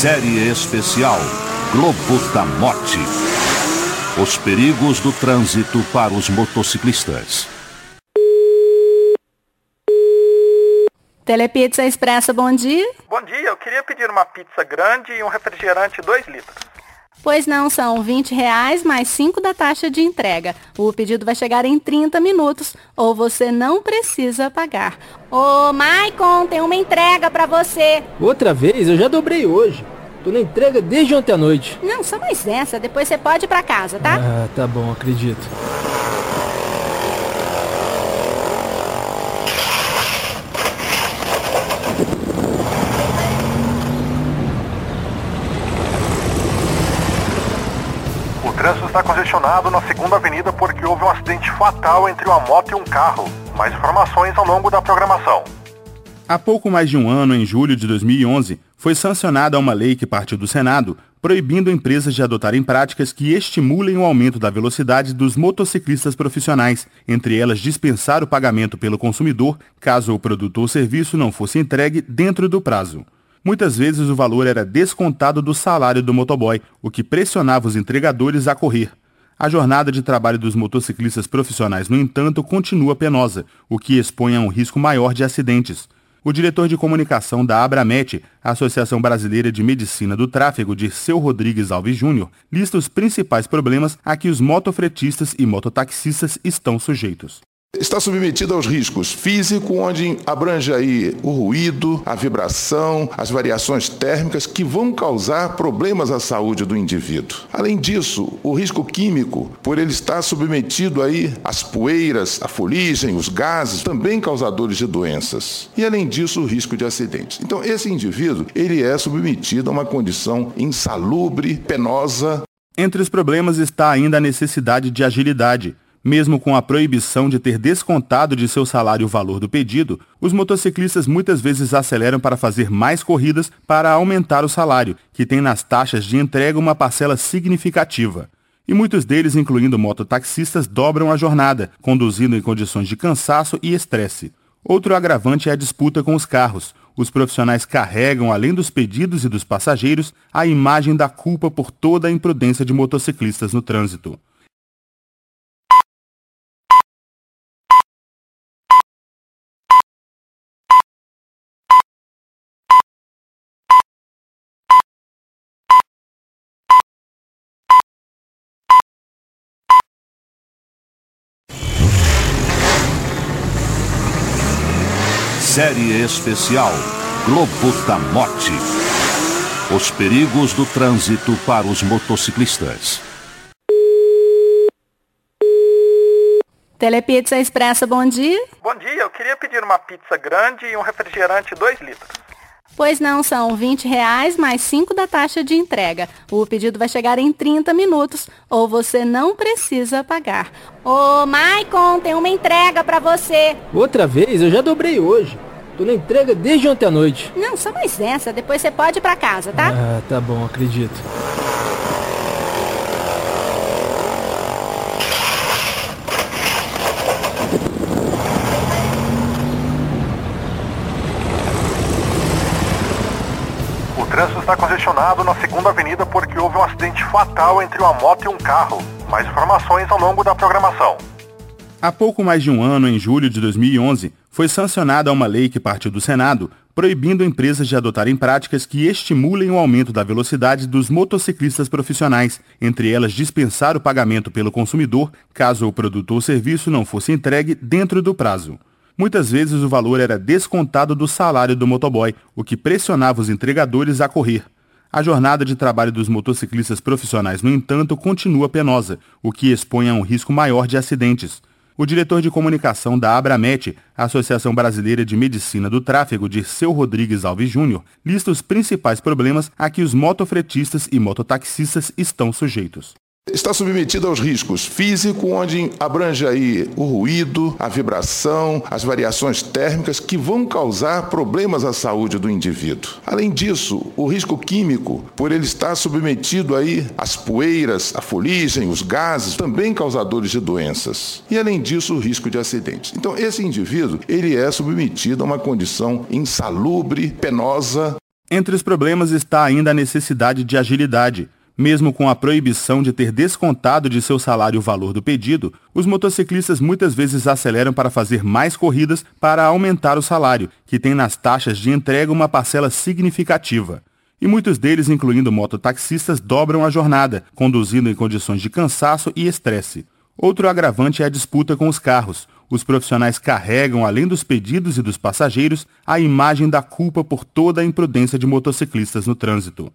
Série especial Globo da Morte. Os perigos do trânsito para os motociclistas. Telepizza Expressa, bom dia. Bom dia, eu queria pedir uma pizza grande e um refrigerante 2 litros. Pois não, são 20 reais mais 5 da taxa de entrega. O pedido vai chegar em 30 minutos ou você não precisa pagar. Ô, Maicon, tem uma entrega para você. Outra vez? Eu já dobrei hoje. Tô na entrega desde ontem à noite. Não, só mais essa. Depois você pode ir pra casa, tá? Ah, tá bom, acredito. Trânsito está congestionado na segunda avenida porque houve um acidente fatal entre uma moto e um carro. Mais informações ao longo da programação. Há pouco mais de um ano, em julho de 2011, foi sancionada uma lei que partiu do Senado proibindo empresas de adotarem práticas que estimulem o aumento da velocidade dos motociclistas profissionais, entre elas dispensar o pagamento pelo consumidor caso o produto ou serviço não fosse entregue dentro do prazo. Muitas vezes o valor era descontado do salário do motoboy, o que pressionava os entregadores a correr. A jornada de trabalho dos motociclistas profissionais, no entanto, continua penosa, o que expõe a um risco maior de acidentes. O diretor de comunicação da Abramet, Associação Brasileira de Medicina do Tráfego, Dirceu Rodrigues Alves Júnior, lista os principais problemas a que os motofretistas e mototaxistas estão sujeitos. Está submetido aos riscos físicos, onde abrange aí o ruído, a vibração, as variações térmicas que vão causar problemas à saúde do indivíduo. Além disso, o risco químico, por ele estar submetido aí às poeiras, à fuligem, os gases, também causadores de doenças. E além disso, o risco de acidentes. Então, esse indivíduo, ele é submetido a uma condição insalubre, penosa. Entre os problemas está ainda a necessidade de agilidade. Mesmo com a proibição de ter descontado de seu salário o valor do pedido, os motociclistas muitas vezes aceleram para fazer mais corridas para aumentar o salário, que tem nas taxas de entrega uma parcela significativa. E muitos deles, incluindo mototaxistas, dobram a jornada, conduzindo em condições de cansaço e estresse. Outro agravante é a disputa com os carros. Os profissionais carregam, além dos pedidos e dos passageiros, a imagem da culpa por toda a imprudência de motociclistas no trânsito. Série especial Globo da Morte. Os perigos do trânsito para os motociclistas. Telepizza Expressa, bom dia. Bom dia, eu queria pedir uma pizza grande e um refrigerante 2 litros. Pois não, são 20 reais mais 5 da taxa de entrega. O pedido vai chegar em 30 minutos ou você não precisa pagar. Ô, Maicon, tem uma entrega para você. Outra vez? Eu já dobrei hoje. Tô na entrega desde ontem à noite. Não, só mais essa. Depois você pode ir pra casa, tá? Ah, tá bom, acredito. O trânsito está congestionado na segunda avenida porque houve um acidente fatal entre uma moto e um carro. Mais informações ao longo da programação. Há pouco mais de um ano, em julho de 2011, foi sancionada uma lei que partiu do Senado proibindo empresas de adotarem práticas que estimulem o aumento da velocidade dos motociclistas profissionais, entre elas dispensar o pagamento pelo consumidor caso o produto ou serviço não fosse entregue dentro do prazo. Muitas vezes o valor era descontado do salário do motoboy, o que pressionava os entregadores a correr. A jornada de trabalho dos motociclistas profissionais, no entanto, continua penosa, o que expõe a um risco maior de acidentes. O diretor de comunicação da Abramet, Associação Brasileira de Medicina do Tráfego, Dirceu Rodrigues Alves Júnior, lista os principais problemas a que os motofretistas e mototaxistas estão sujeitos. Está submetido aos riscos físicos, onde abrange aí o ruído, a vibração, as variações térmicas que vão causar problemas à saúde do indivíduo. Além disso, o risco químico, por ele estar submetido aí às poeiras, à fuligem, os gases, também causadores de doenças. E além disso, o risco de acidentes. Então, esse indivíduo, ele é submetido a uma condição insalubre, penosa, Entre os problemas está ainda a necessidade de agilidade. Mesmo com a proibição de ter descontado de seu salário o valor do pedido, os motociclistas muitas vezes aceleram para fazer mais corridas para aumentar o salário, que tem nas taxas de entrega uma parcela significativa. E muitos deles, incluindo mototaxistas, dobram a jornada, conduzindo em condições de cansaço e estresse. Outro agravante é a disputa com os carros. Os profissionais carregam, além dos pedidos e dos passageiros, a imagem da culpa por toda a imprudência de motociclistas no trânsito.